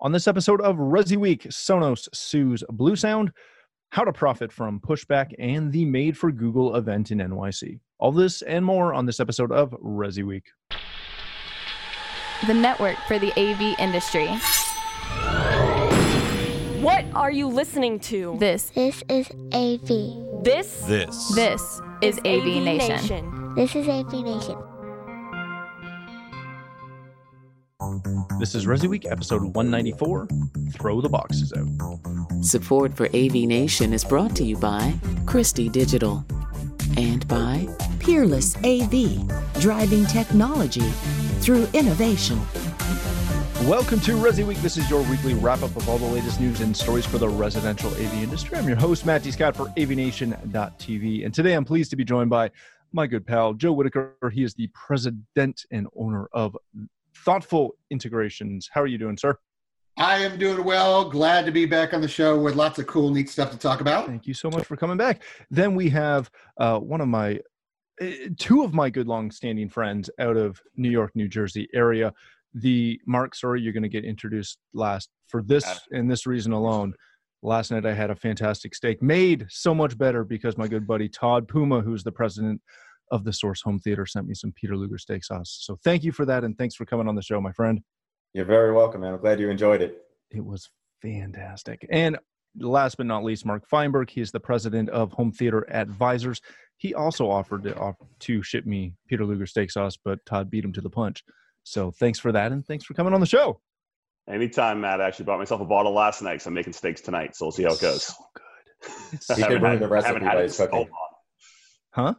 On this episode of Resi Week, Sonos sues Bluesound, how to profit from pushback, and the Made for Google event in NYC. All this and more on this episode of Resi Week. The network for the AV industry. What are you listening to? This, This is AV. This This. this is AV, Nation. This is AV Nation. This is Resi Week, episode 194 Throw the Boxes Out. Support for AV Nation is brought to you by Christie Digital and by Peerless AV, driving technology through innovation. Welcome to Resi Week. This is your weekly wrap up of all the latest news and stories for the residential AV industry. I'm your host, Matt D. Scott for AVNation.tv. And today I'm pleased to be joined by my good pal, Joe Whitaker. He is the president and owner of Thoughtful Integrations. How are you doing, sir? I am doing well. Glad to be back on the show with lots of cool, neat stuff to talk about. Thank you so much for coming back. Then we have uh, one of my, uh, two of my good long standing friends out of New York, New Jersey area. The Mark, sorry, you're going to get introduced last for this and this reason alone. Last night I had a fantastic steak made so much better because my good buddy Todd Puma, who's the president of the Source Home Theater, sent me some Peter Luger steak sauce. So thank you for that and thanks for coming on the show, my friend. You're very welcome, man. I'm glad you enjoyed it. It was fantastic. And last but not least, Mark Feinberg. He is the president of Home Theater Advisors. He also offered to, off, to ship me Peter Luger steak sauce, but Todd beat him to the punch. So thanks for that, and thanks for coming on the show. Anytime, Matt. I actually bought myself a bottle last night, so I'm making steaks tonight. So we'll see how it goes. So good. It's- He Haven't could ruin had- the recipe haven't had by it his so cooking. long. huh?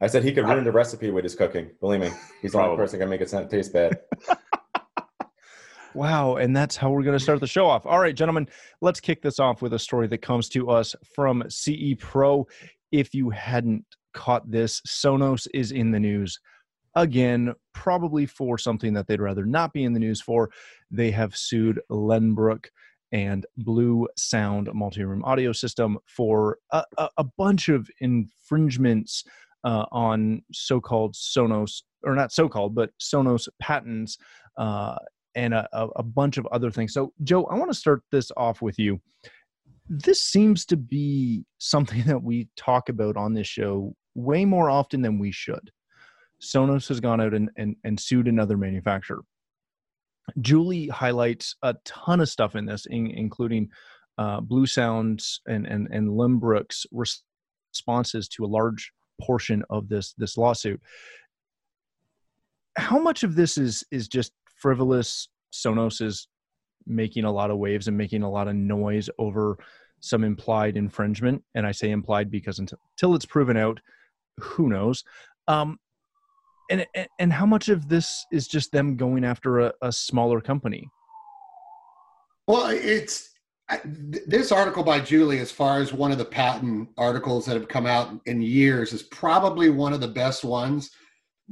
I said he could ruin the recipe with his cooking. Believe me, he's the only person that can make it sound- taste bad. Wow, and that's how we're going to start the show off. All right, gentlemen, let's kick this off with a story that comes to us from CE Pro. If you hadn't caught this, Sonos is in the news again, probably for something that they'd rather not be in the news for. They have sued Lenbrook and Blue Sound multi-room audio system for a, a, a bunch of infringements uh, on so-called Sonos, or not so-called, but Sonos patents. Uh, and a, a, bunch of other things. So, Joe, I want to start this off with you. This seems to be something that we talk about on this show way more often than we should. Sonos has gone out and, and, and sued another manufacturer. Julie highlights a ton of stuff in this, in, including uh, Bluesounds and, and, and Lenbrook's res- responses to a large portion of this, this lawsuit. How much of this is, is just frivolous Sonos is making a lot of waves and making a lot of noise over some implied infringement. And I say implied because until, until it's proven out, who knows? Um, and, and how much of this is just them going after a, a smaller company? Well, it's I- th- this article by Julie, as far as one of the patent articles that have come out in years, is probably one of the best ones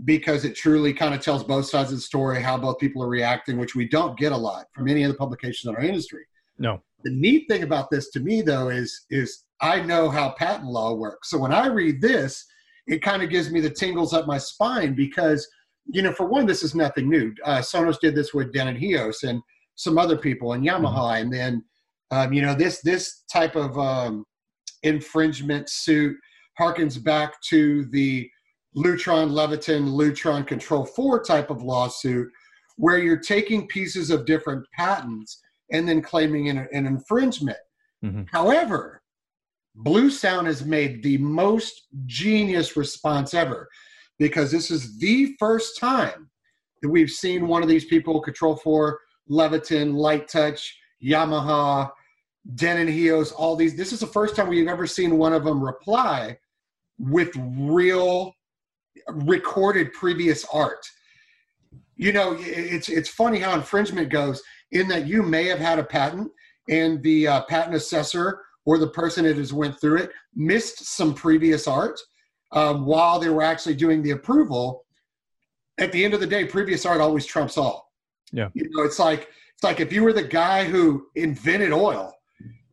because it truly kind of tells both sides of the story, how both people are reacting, which we don't get a lot from any of the publications in our industry. No. The neat thing about this to me, though, is is I know how patent law works. So when I read this, it kind of gives me the tingles up my spine because, you know, for one, this is nothing new. Uh, Sonos did this with Denon HEOS and some other people and Yamaha, and then, um, you know, this this type of um, infringement suit harkens back to the Lutron Leviton Lutron Control 4 type of lawsuit, where you're taking pieces of different patents and then claiming an, an infringement. Mhm. However, Bluesound has made the most genius response ever because this is the first time that we've seen one of these people, Control 4, Leviton, LiteTouch, Yamaha, Denon HEOS, all these. This is the first time we've ever seen one of them reply with real recorded previous art. You know, it's it's funny how infringement goes in that you may have had a patent and the uh, patent assessor or the person that has went through it missed some previous art um, while they were actually doing the approval. At the end of the day, previous art always trumps all. Yeah. You know, it's like it's like if you were the guy who invented oil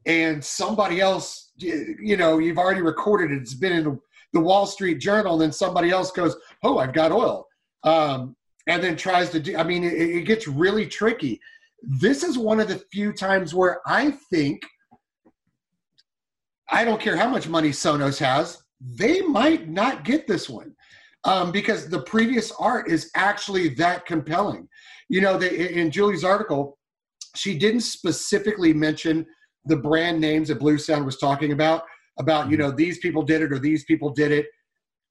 and somebody else, you know, you've already recorded it, it's been in the, the Wall Street Journal, and then somebody else goes, "Oh, I've got oil," um, and then tries to do. I mean, it, it gets really tricky. this is one of the few times where I think I don't care how much money Sonos has, they might not get this one um, because the previous art is actually that compelling. You know, they, in Julie's article, she didn't specifically mention the brand names that Bluesound was talking about, about, you know, these people did it or these people did it.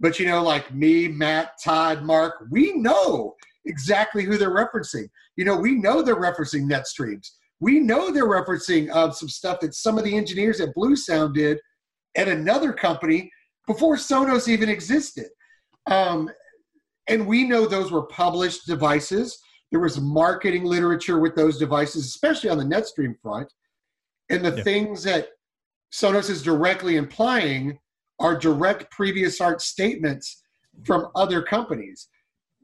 But, you know, like me, Matt, Todd, Mark, we know exactly who they're referencing. You know, we know they're referencing NetStreams. We know they're referencing uh, some stuff that some of the engineers at Bluesound did at another company before Sonos even existed. Um, and we know those were published devices. There was marketing literature with those devices, especially on the NetStream front. And the yeah. things that Sonos is directly implying are direct previous art statements from other companies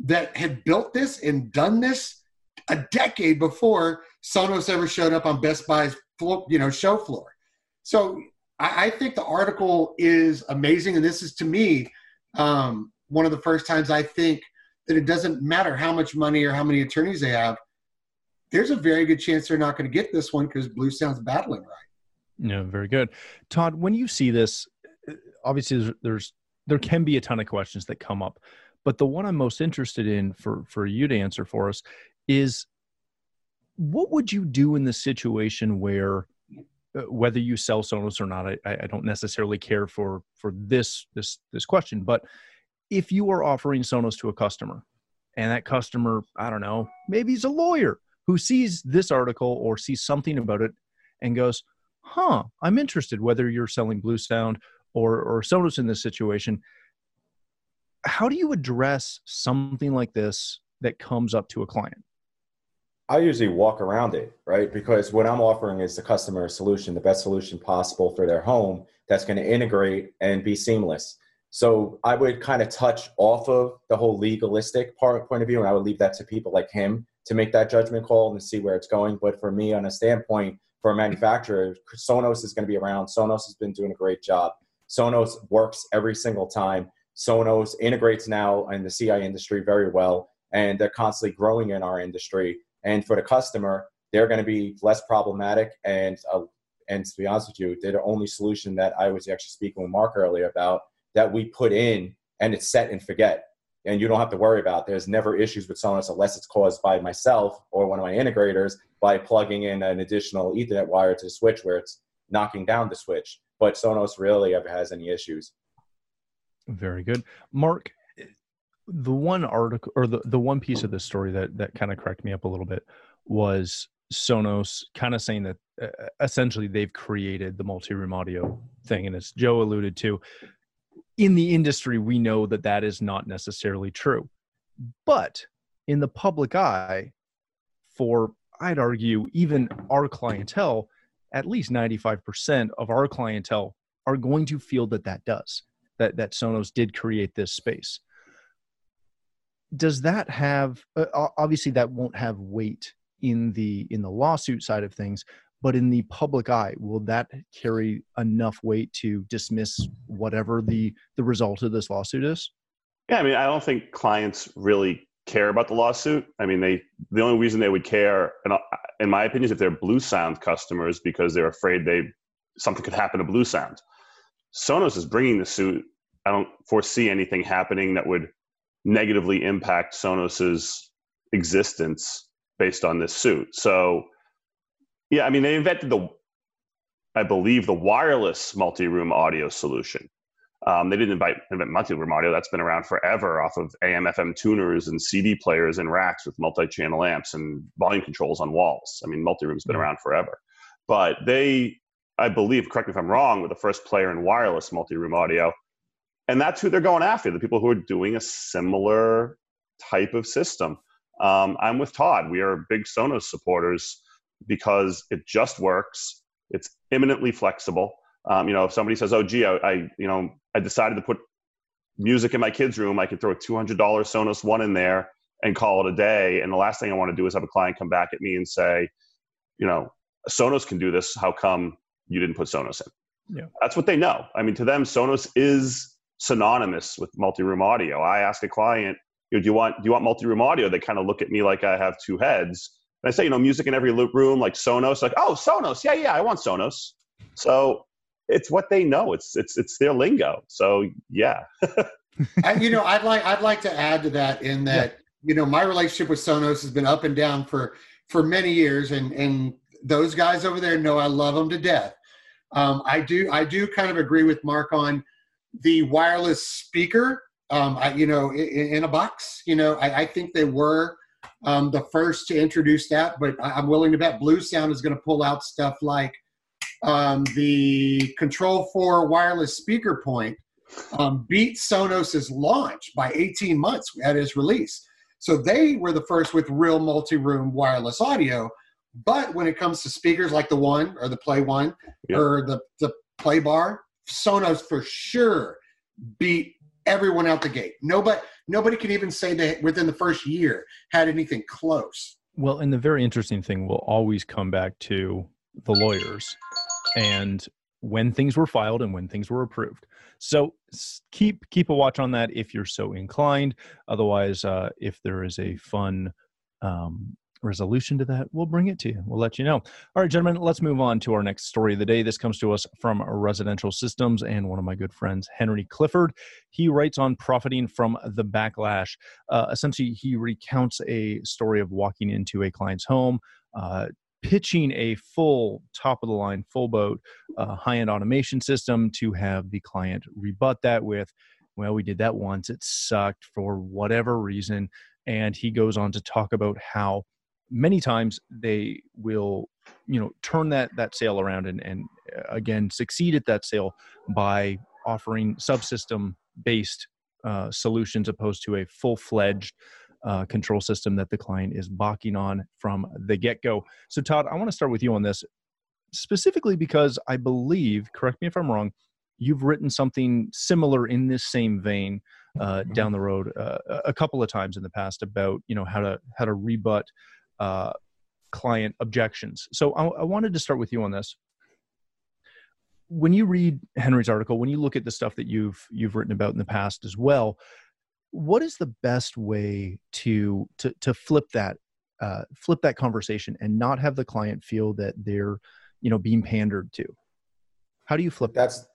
that had built this and done this a decade before Sonos ever showed up on Best Buy's floor, you know show floor. So I, I, think the article is amazing, and this is to me um, one of the first times I think that it doesn't matter how much money or how many attorneys they have. There's a very good chance they're not going to get this one because Bluesound's battling right. Yeah, very good, Todd. When you see this, obviously there's, there can be a ton of questions that come up, but the one I'm most interested in for for you to answer for us is what would you do in the situation where uh, whether you sell Sonos or not, I, I don't necessarily care for for this this this question. But if you are offering Sonos to a customer, and that customer, I don't know, maybe he's a lawyer who sees this article or sees something about it and goes, "Huh, I'm interested." Whether you're selling Bluesound or or Sonos in this situation, how do you address something like this that comes up to a client? I usually walk around it, right? Because what I'm offering is the customer a solution, the best solution possible for their home that's going to integrate and be seamless. So I would kind of touch off of the whole legalistic part point of view, and I would leave that to people like him to make that judgment call and see where it's going. But for me, on a standpoint for a manufacturer, Sonos is going to be around. Sonos has been doing a great job. Sonos works every single time. Sonos integrates now in the CI industry very well, and they're constantly growing in our industry. And for the customer, they're going to be less problematic. And uh, and to be honest with you, they're the only solution that I was actually speaking with Mark earlier about that we put in and it's set and forget. And you don't have to worry about. There's never issues with Sonos unless it's caused by myself or one of my integrators by plugging in an additional Ethernet wire to the switch where it's knocking down the switch. But Sonos really ever has any issues. Very good, Mark the one article or the, the one piece of this story that that kind of cracked me up a little bit was Sonos kind of saying that uh, essentially they've created the multi-room audio thing and as Joe alluded to in the industry we know that that is not necessarily true. But in the public eye for I'd argue even our clientele at least 95% of our clientele are going to feel that that does that that Sonos did create this space. Does that have uh, obviously that won't have weight in the in the lawsuit side of things but in the public eye will that carry enough weight to dismiss whatever the the result of this lawsuit is? Yeah i mean i don't think clients really care about the lawsuit. I mean they the only reason they would care and in my opinion is if they're Bluesound customers because they're afraid they something could happen to Bluesound sonos is bringing the suit. I don't foresee anything happening that would negatively impact Sonos's existence based on this suit. So, yeah, I mean, they invented the, I believe, the wireless multi-room audio solution. Um, they didn't invite, invent multi-room audio. That's been around forever off of AM/FM tuners and CD players and racks with multi-channel amps and volume controls on walls. I mean, multi-room's been mm-hmm. around forever. But they, I believe, correct me if I'm wrong, were the first player in wireless multi-room audio and that's who they're going after the people who are doing a similar type of system um, i'm with todd we are big sonos supporters because it just works it's imminently flexible um, you know if somebody says oh gee I, I, you know i decided to put music in my kids room i could throw a $200 sonos one in there and call it a day and the last thing i want to do is have a client come back at me and say you know sonos can do this how come you didn't put sonos in yeah. that's what they know i mean to them sonos is synonymous with multi-room audio. I ask a client, you know, do you want do you want multi-room audio? They kind of look at me like I have two heads. And I say, you know, music in every loop room, like Sonos. Like, oh, Sonos. Yeah, yeah, I want Sonos. So it's what they know. It's it's it's their lingo. So yeah. I, you know, I'd like I'd like to add to that in that yeah. you know my relationship with Sonos has been up and down for for many years, and and those guys over there know I love them to death. Um, I do I do kind of agree with Mark on the wireless speaker. Um, I, you know, in, in, a box. You know, I, I think they were um, the first to introduce that, but I'm willing to bet Bluesound is going to pull out stuff like um, the Control 4 wireless speaker point um, beat Sonos's launch by 18 months at its release. So they were the first with real multi-room wireless audio. But when it comes to speakers like the one or the Play One yep. or the the Play Bar, Sonos for sure beat everyone out the gate. Nobody nobody can even say that within the first year had anything close. Well, and the very interesting thing will always come back to the lawyers and when things were filed and when things were approved. So keep keep a watch on that if you're so inclined. Otherwise, uh, if there is a fun um, resolution to that, we'll bring it to you. We'll let you know. All right, gentlemen, let's move on to our next story of the day. This comes to us from Residential Systems and one of my good friends, Henry Clifford. He writes on profiting from the backlash. Uh, essentially, he recounts a story of walking into a client's home. Uh, pitching a full top of the line full boat uh, high end automation system to have the client rebut that with well we did that once it sucked for whatever reason and he goes on to talk about how many times they will you know turn that that sale around and and uh, again succeed at that sale by offering subsystem based uh, solutions opposed to a full-fledged uh, control system that the client is balking on from the get go. So, Todd, I want to start with you on this specifically because I believe, correct me if I'm wrong, you've written something similar in this same vein uh, mm-hmm. down the road uh, a couple of times in the past about you know how to how to rebut uh, client objections. So I, I wanted to start with you on this. When you read Henry's article, when you look at the stuff that you've you've written about in the past as well, what is the best way to to to flip that uh, flip that conversation and not have the client feel that they're you know being pandered to? How do you flip that's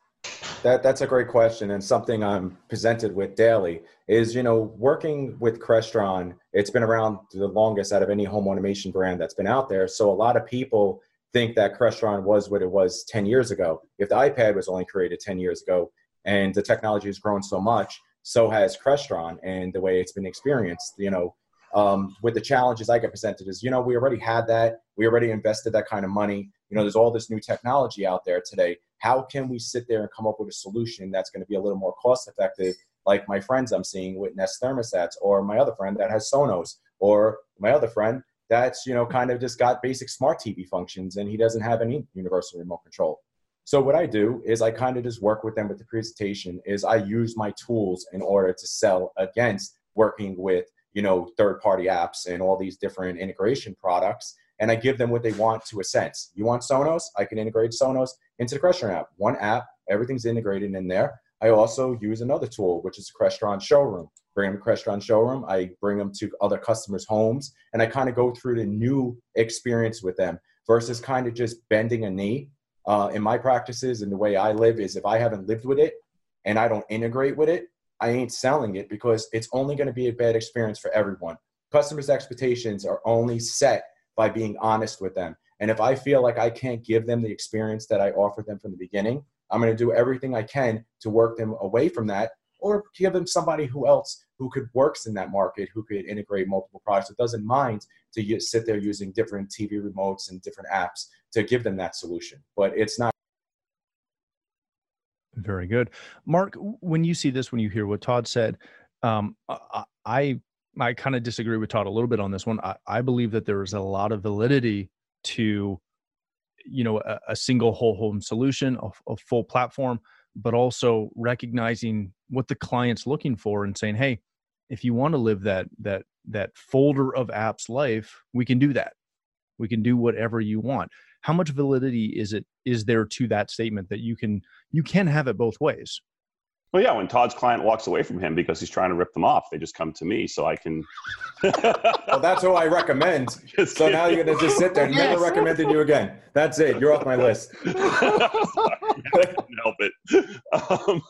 that that's a great question and something i'm presented with daily is you know working with crestron it's been around the longest out of any home automation brand that's been out there so a lot of people think that crestron was what it was 10 years ago if the ipad was only created 10 years ago and the technology has grown so much so has Crestron and the way it's been experienced. You know, um, with the challenges I get presented is, you know, we already had that. We already invested that kind of money. You know, there's all this new technology out there today. How can we sit there and come up with a solution that's going to be a little more cost effective, like my friends I'm seeing with Nest thermostats, or my other friend that has Sonos, or my other friend that's, you know, kind of just got basic smart TV functions and he doesn't have any universal remote control. So what I do is I kind of just work with them with the presentation is I use my tools in order to sell against working with, you know, third party apps and all these different integration products. And I give them what they want to a sense. You want Sonos? I can integrate Sonos into the Crestron app. One app, everything's integrated in there. I also use another tool, which is Crestron Showroom. Bring them to Crestron Showroom. I bring them to other customers' homes, and I kind of go through the new experience with them versus kind of just bending a knee uh, in my practices and the way I live is if I haven't lived with it and I don't integrate with it, I ain't selling it because it's only going to be a bad experience for everyone. Customers' expectations are only set by being honest with them. And if I feel like I can't give them the experience that I offered them from the beginning, I'm going to do everything I can to work them away from that or give them somebody who else who could works in that market who could integrate multiple products that doesn't mind to sit there using different tv remotes and different apps to give them that solution but it's not very good. Mark when you see this when you hear what todd said um, i i kind of disagree with todd a little bit on this one. I, I believe that there is a lot of validity to you know a, a single whole home solution a, a full platform but also recognizing what the client's looking for and saying hey if you want to live that that that folder of apps life we can do that. We can do whatever you want how much validity is it is there to that statement that you can you can have it both ways Well, yeah, when Todd's client walks away from him because he's trying to rip them off, they just come to me so I can. well, that's who I recommend. Just so now you're gonna just sit there. Never Yes. recommended you again. That's it. You're off my list. Sorry, I couldn't help it. Um,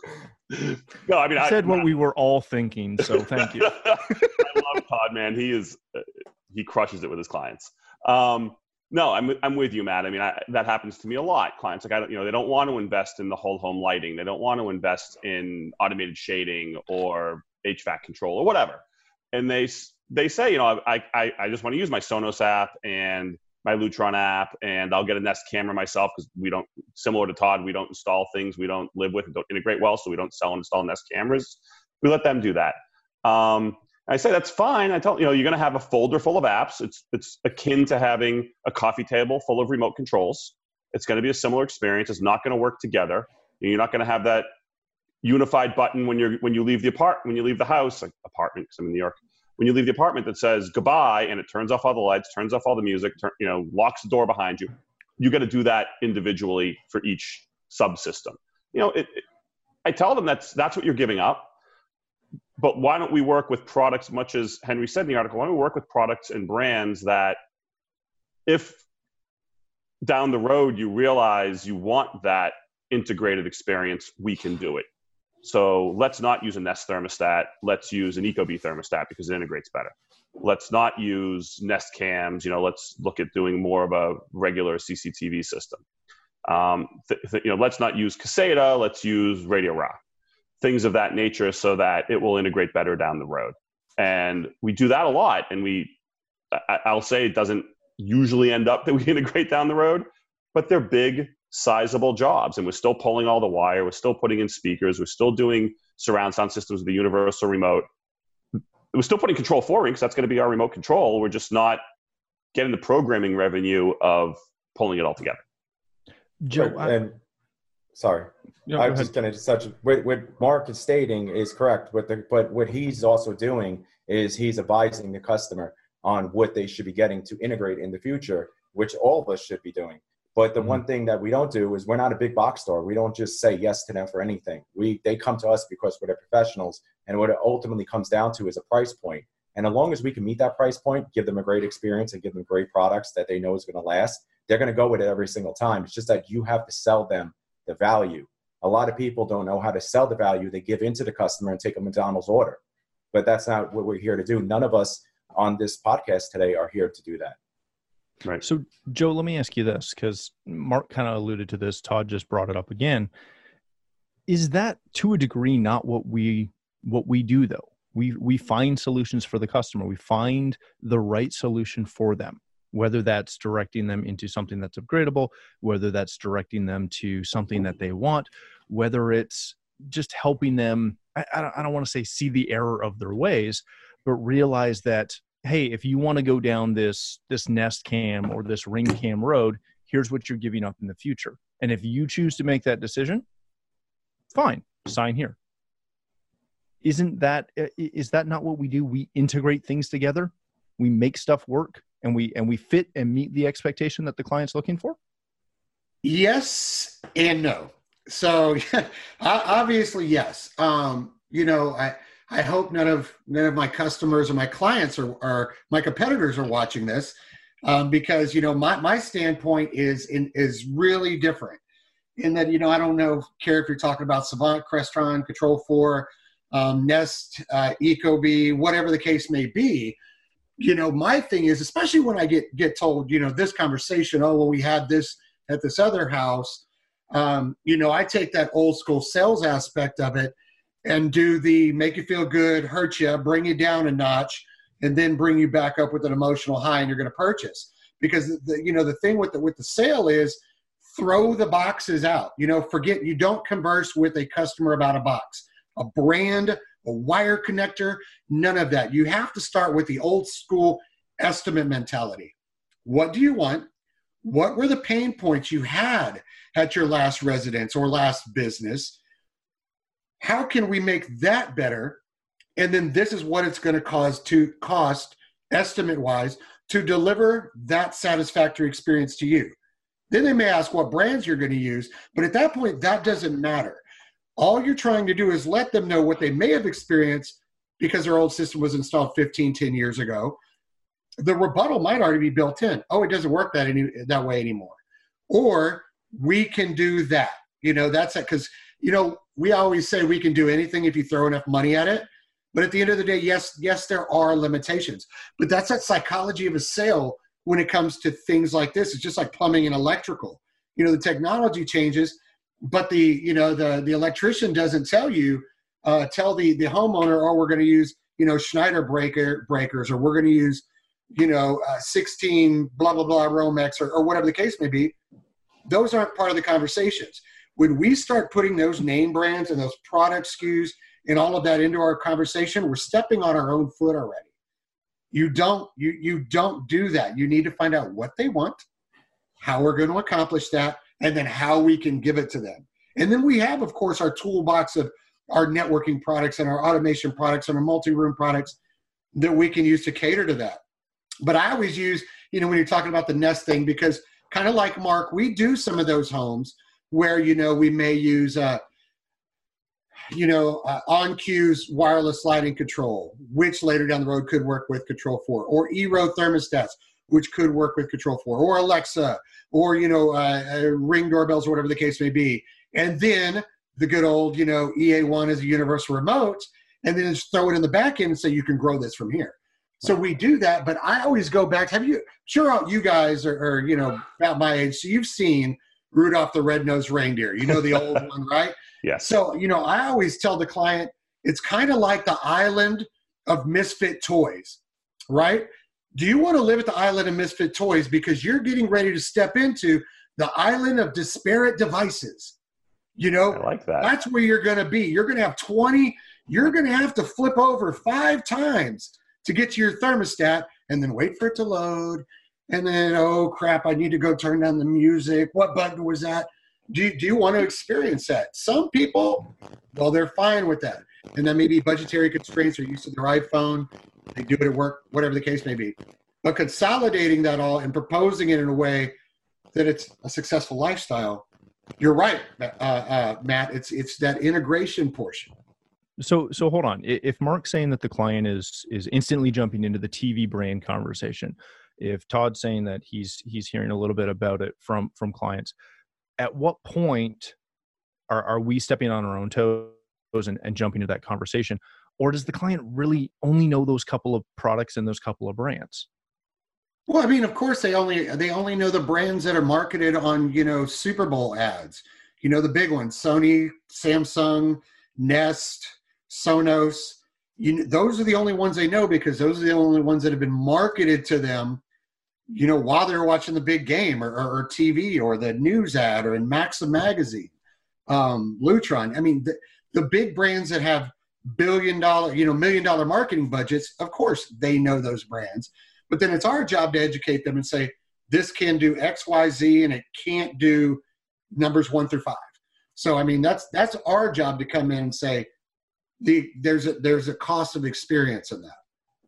no, I mean, I I said what we were all thinking, so thank you. I love Todd, man. He is uh, he crushes it with his clients. Um, no, I'm I'm with you, Matt. I mean, I, that happens to me a lot. Clients like I don't, you know, they don't want to invest in the whole home lighting. They don't want to invest in automated shading or HVAC control or whatever, and they they say, you know, I I I just want to use my Sonos app and my Lutron app, and I'll get a Nest camera myself because we don't similar to Todd, we don't install things we don't live with and don't integrate well, so we don't sell and install Nest cameras. We let them do that. Um, I say that's fine. I tell you know you're going to have a folder full of apps. It's it's akin to having a coffee table full of remote controls. It's going to be a similar experience. It's not going to work together. You're not going to have that unified button when you're when you leave the apart when you leave the house like apartment because I'm in New York. When you leave the apartment that says goodbye and it turns off all the lights, turns off all the music, turn, you know, locks the door behind you. You got to do that individually for each subsystem. You know, it, it, I tell them that's that's what you're giving up but why don't we work with products much as henry said in the article why don't we work with products and brands that if down the road you realize you want that integrated experience we can do it. So let's not use a nest thermostat. Let's use an ecobee thermostat because it integrates better. Let's not use nest cams. You know let's look at doing more of a regular cctv system. Um, th- th- you know let's not use caseta let's use RadioRA things of that nature so that it will integrate better down the road. And we do that a lot. And we, I- I'll say it doesn't usually end up that we integrate down the road, but they're big, sizable jobs. And we're still pulling all the wire. We're still putting in speakers. We're still doing surround sound systems with the universal remote. We're still putting control four in because that's going to be our remote control. We're just not getting the programming revenue of pulling it all together. Joe, But- I, and sorry. go I'm just going to such what, what Mark is stating is correct. What the, but what he's also doing is he's advising the customer on what they should be getting to integrate in the future, which all of us should be doing. But the Mhm. one thing that we don't do is we're not a big box store. We don't just say yes to them for anything. We they come to us because we're the professionals, and what it ultimately comes down to is a price point. And as long as we can meet that price point, give them a great experience, and give them great products that they know is going to last, they're going to go with it every single time. It's just that you have to sell them the value. A lot of people don't know how to sell the value. They give into the customer and take a McDonald's order. But that's not what we're here to do. None of us on this podcast today are here to do that. Right. So, Joe, let me ask you this because Mark kind of alluded to this. Todd just brought it up again. Is that to a degree not what we what we do though? We we find solutions for the customer. We find the right solution for them, whether that's directing them into something that's upgradable, whether that's directing them to something that they want, whether it's just helping them. I, I don't, don't want to say see the error of their ways, but realize that hey if you want to go down this this nest cam or this ring cam road here's what you're giving up in the future and if you choose to make that decision fine sign here. Isn't that is that not what we do we integrate things together we make stuff work and we and we fit and meet the expectation that the client's looking for Yes and no. So obviously, yes. Um, you know, I I hope none of none of my customers or my clients or, or my competitors are watching this, um, because you know my my standpoint is in is really different. In that you know I don't know care if you're talking about Savant, Crestron, Control Four, um, Nest, uh, Ecobee, whatever the case may be. You know, my thing is, especially when I get get told, you know, this conversation, oh well, we had this at this other house, um, you know, I take that old school sales aspect of it and do the make you feel good, hurt you, bring you down a notch, and then bring you back up with an emotional high, and you're going to purchase. Because the, you know the thing with the with the sale is throw the boxes out. You know, forget you don't converse with a customer about a box, a brand, a wire connector, none of that. You have to start with the old school estimate mentality. What do you want? What were the pain points you had at your last residence or last business? How can we make that better? And then this is what it's going to cause to cost estimate wise to deliver that satisfactory experience to you. Then they may ask what brands you're going to use, but at that point, that doesn't matter. All you're trying to do is let them know what they may have experienced because their old system was installed 15, 10 years ago. The rebuttal might already be built in. Oh, it doesn't work that any that way anymore. Or we can do that. You know, that's it. Because, you know, we always say we can do anything if you throw enough money at it. But at the end of the day, yes, yes, there are limitations. But that's that psychology of a sale when it comes to things like this. It's just like plumbing and electrical. You know, the technology changes, but the you know the the electrician doesn't tell you uh, tell the the homeowner, oh, we're going to use you know Schneider breaker breakers, or we're going to use you know uh, 16 blah blah blah Romex, or, or whatever the case may be. Those aren't part of the conversations. When we start putting those name brands and those product SKUs and all of that into our conversation, we're stepping on our own foot already. You don't you you don't do that. You need to find out what they want, how we're going to accomplish that, and then how we can give it to them. And then we have, of course, our toolbox of our networking products and our automation products and our multi-room products that we can use to cater to that. But I always use, you know, when you're talking about the Nest thing, because kind of like Mark, we do some of those homes where you know we may use uh, you know uh, OnCue's wireless lighting control which later down the road could work with control 4 or eero thermostats which could work with control 4 or alexa or you know uh, uh, ring doorbells or whatever the case may be and then the good old you know ea1 is a universal remote and then just throw it in the back end and say you can grow this from here so we do that but i always go back have you sure you guys are, are you know about my age so you've seen Rudolph the Red-Nosed Reindeer. You know the old one, right? Yes. So, you know, I always tell the client it's kind of like the island of misfit toys, right? Do you want to live at the island of misfit toys because you're getting ready to step into the island of disparate devices? You know, I like that. That's where you're going to be. You're going to have 20, you're going to have to flip over five times to get to your thermostat and then wait for it to load and then oh crap i need to go turn down the music what button was that do you, do you want to experience that some people well they're fine with that and then maybe budgetary constraints or use of their iphone they do it at work whatever the case may be. But consolidating that all and proposing it in a way that it's a successful lifestyle you're right uh, uh, matt it's it's that integration portion. So so hold on. If mark's saying that the client is is instantly jumping into the tv brand conversation if Todd's saying that he's he's hearing a little bit about it from from clients, at what point are are we stepping on our own toes and, and jumping into that conversation, or does the client really only know those couple of products and those couple of brands? Well, I mean, of course they only they only know the brands that are marketed on you know Super Bowl ads. You know the big ones: Sony, Samsung, Nest, Sonos. You, those are the only ones they know because those are the only ones that have been marketed to them you know, while they're watching the big game or, or, or TV or the news ad or in Maxim magazine, um, Lutron. I mean, the, the big brands that have billion dollar, you know, million dollar marketing budgets, of course, they know those brands. But then it's our job to educate them and say, this can do X, Y, Z, and it can't do numbers one through five. So, I mean, that's that's our job to come in and say, the there's a there's a cost of experience in that.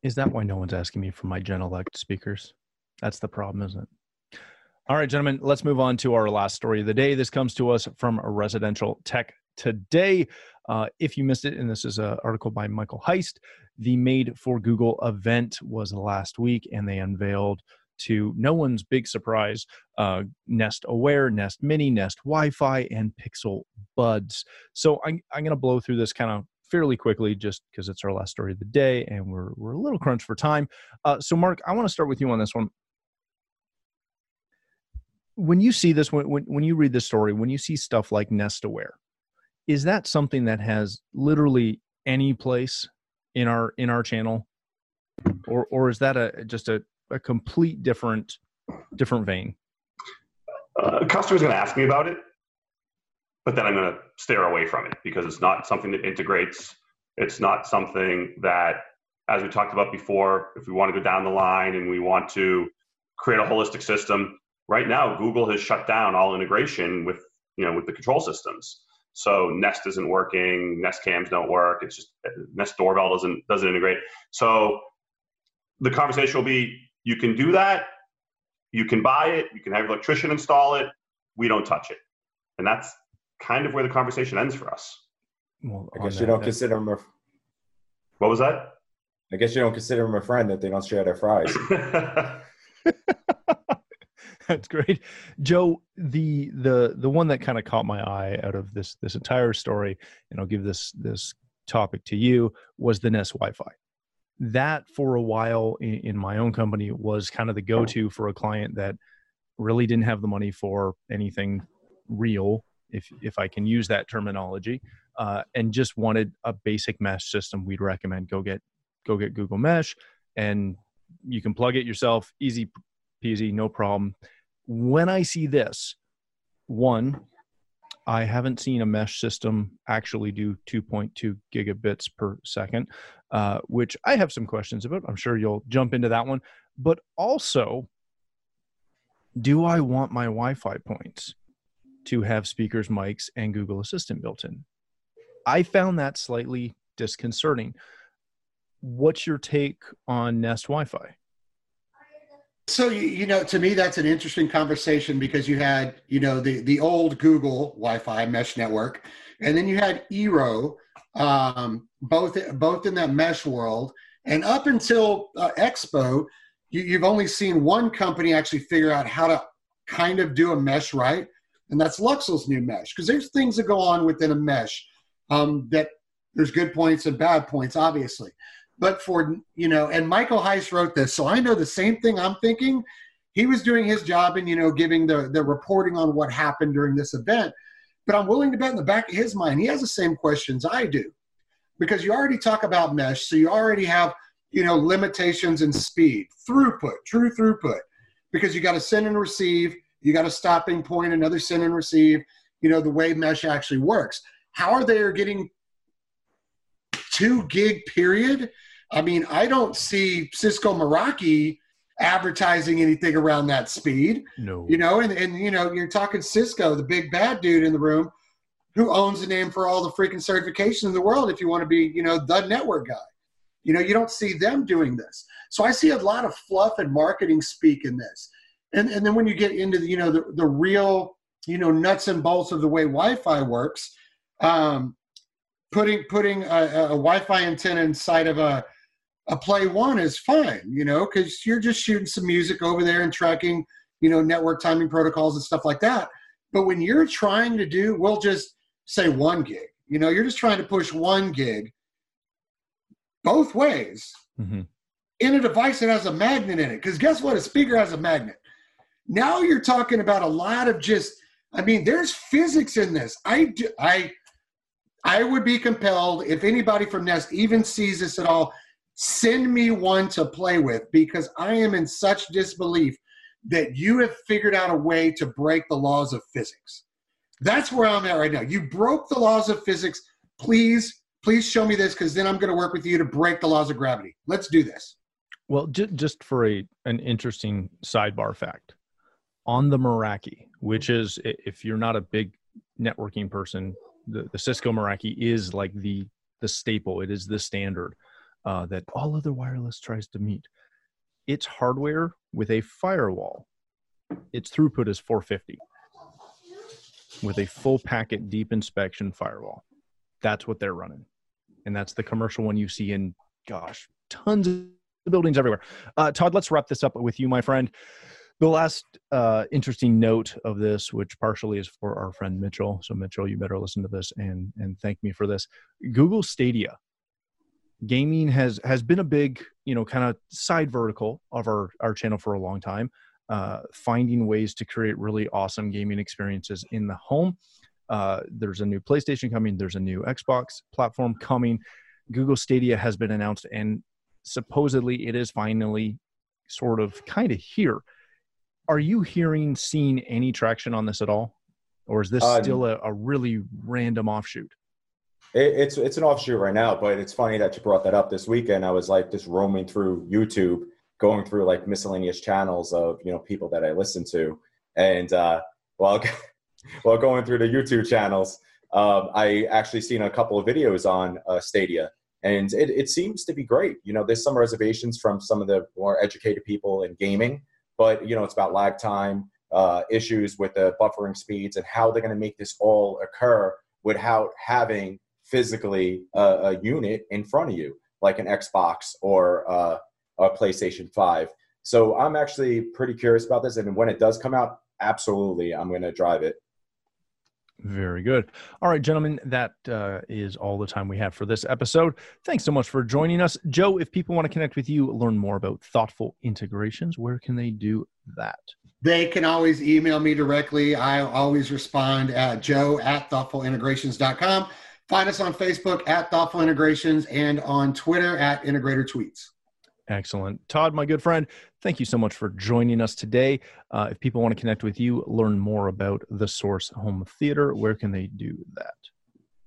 Is that why no one's asking me for my Genelec speakers? That's the problem, isn't it? All right, gentlemen, let's move on to our last story of the day. This comes to us from a Residential Tech Today. Uh, if you missed it, and this is an article by Michael Heiss, the Made for Google event was last week, and they unveiled, to no one's big surprise, uh, Nest Aware, Nest Mini, Nest Wi Fi, and Pixel Buds. So I'm, I'm going to blow through this kind of fairly quickly just because it's our last story of the day and we're, we're a little crunched for time. Uh, so, Mark, I want to start with you on this one when you see this when, when, when you read this story when you see stuff like nest aware is that something that has literally any place in our in our channel? Or or is that a just a, a complete different different vein? Uh, a customer's going to ask me about it but then i'm going to stare away from it because it's not something that integrates. It's not something that as we talked about before if we want to go down the line and we want to create a holistic system right now google has shut down all integration with you know with the control systems so nest isn't working nest cams don't work it's just nest doorbell doesn't doesn't integrate so the conversation will be you can do that you can buy it you can have your electrician install it we don't touch it and that's kind of where the conversation ends for us Well, I guess you don't that- consider them. A, What was that? I guess you don't consider them a friend that they don't share their fries. That's great, Joe. The the the one that kind of caught my eye out of this this entire story, and I'll give this this topic to you was the Nest Wi-Fi. That for a while in, in my own company was kind of the go-to for a client that really didn't have the money for anything real, if if I can use that terminology, uh, and just wanted a basic mesh system. We'd recommend go get go get Google Mesh, and you can plug it yourself, easy peasy, no problem. When I see this, one, I haven't seen a mesh system actually do 2.2 gigabits per second, uh, which I have some questions about. I'm sure you'll jump into that one. But also, do I want my Wi Fi points to have speakers, mics, and Google Assistant built in? I found that slightly disconcerting. What's your take on Nest Wi Fi? So you, know, to me, that's an interesting conversation because you had, you know, the the old Google Wi-Fi mesh network, and then you had Eero, um, both both in that mesh world. And up until uh, Expo, you, you've only seen one company actually figure out how to kind of do a mesh right, and that's Luxul's new mesh. Because there's things that go on within a mesh um, that there's good points and bad points, obviously but for you know and michael heiss wrote this so i know the same thing i'm thinking. He was doing his job and you know giving the the reporting on what happened during this event but i'm willing to bet in the back of his mind he has the same questions i do because you already talk about mesh so you already have you know limitations in speed throughput true throughput because you got to send and receive you got a stopping point another send and receive you know the way mesh actually works. How are they getting two gig period I mean, I don't see Cisco Meraki advertising anything around that speed. No. You know, and, and you know, you're talking Cisco, the big bad dude in the room, who owns the name for all the freaking certifications in the world if you want to be, you know, the network guy. You know, you don't see them doing this. So I see a lot of fluff and marketing speak in this. And and then when you get into the, you know, the, the real, you know, nuts and bolts of the way Wi-Fi works, um, putting putting a, a Wi-Fi antenna inside of a a play one is fine, you know, because you're just shooting some music over there and tracking, you know, network timing protocols and stuff like that. But when you're trying to do, we'll just say one gig, you know, you're just trying to push one gig both ways Mm-hmm. in a device that has a magnet in it. Because guess what? A speaker has a magnet. Now you're talking about a lot of just, I mean, there's physics in this. I, do- I, I would be compelled if anybody from Nest even sees this at all send me one to play with because I am in such disbelief that you have figured out a way to break the laws of physics. That's where I'm at right now. You broke the laws of physics. Please, please show me this because then I'm going to work with you to break the laws of gravity. Let's do this. Well, just for a an interesting sidebar fact, on the Meraki, which is if you're not a big networking person, the, the Cisco Meraki is like the the staple. It is the standard uh, that all other wireless tries to meet. Its hardware with a firewall, its throughput is 450 with a full packet deep inspection firewall. That's what they're running, and that's the commercial one you see in gosh tons of buildings everywhere. Uh, Todd, let's wrap this up with you, my friend. The last uh, interesting note of this, which partially is for our friend Mitchell. So, Mitchell, you better listen to this and and thank me for this. Google Stadia gaming has has been a big you know kind of side vertical of our our channel for a long time. Uh, finding ways to create really awesome gaming experiences in the home. Uh, there's a new PlayStation coming. There's a new Xbox platform coming. Google Stadia has been announced, and supposedly it is finally sort of kind of here. Are you hearing, seeing any traction on this at all? Or is this Uh, still a, a really random offshoot? It, it's it's an offshoot right now, but it's funny that you brought that up. This weekend, I was like just roaming through YouTube, going through like miscellaneous channels of you know people that I listen to, and uh, while while going through the YouTube channels, um, I actually seen a couple of videos on uh, Stadia, and it, it seems to be great. You know, there's some reservations from some of the more educated people in gaming, but you know, it's about lag time, uh, issues with the buffering speeds, and how they're going to make this all occur without having physically a, a unit in front of you, like an Xbox or uh, a PlayStation 5. So I'm actually pretty curious about this. And when it does come out, absolutely, I'm going to drive it. Very good. All right, gentlemen, that uh, is all the time we have for this episode. Thanks so much for joining us. Joe, if people want to connect with you, learn more about thoughtful integrations, where can they do that? They can always email me directly. I always respond at joe at thoughtfulintegrations.com. Find us on Facebook at Thoughtful Integrations and on Twitter at Integrator Tweets. Excellent. Todd, my good friend, thank you so much for joining us today. Uh, if people want to connect with you, learn more about the Source Home Theater, where can they do that?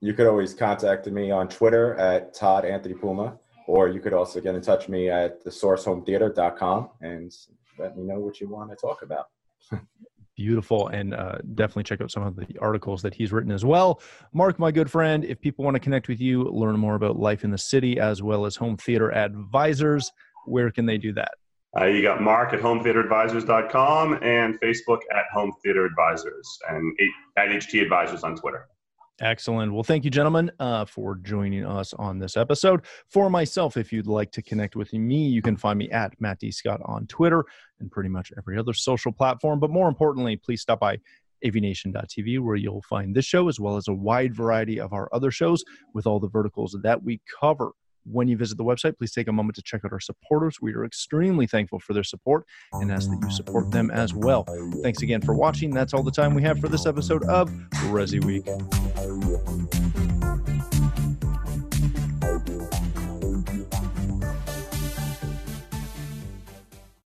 You could always contact me on Twitter at Todd Anthony Puma, or you could also get in touch with me at thesourcehometheater.com and let me know what you want to talk about. Beautiful. And uh, definitely check out some of the articles that he's written as well. Mark, my good friend, if people want to connect with you, learn more about life in the city as well as home theater advisors, where can they do that? Uh, you got Mark at hometheateradvisors.com and Facebook at Home Theater Advisors and at HT Advisors on Twitter. Excellent. Well, thank you, gentlemen, uh, for joining us on this episode. For myself, if you'd like to connect with me, you can find me at Matt D. Scott on Twitter and pretty much every other social platform. But more importantly, please stop by avnation.tv where you'll find this show as well as a wide variety of our other shows with all the verticals that we cover when you visit the website, please take a moment to check out our supporters. We are extremely thankful for their support and ask that you support them as well. Thanks again for watching. That's all the time we have for this episode of Resi Week.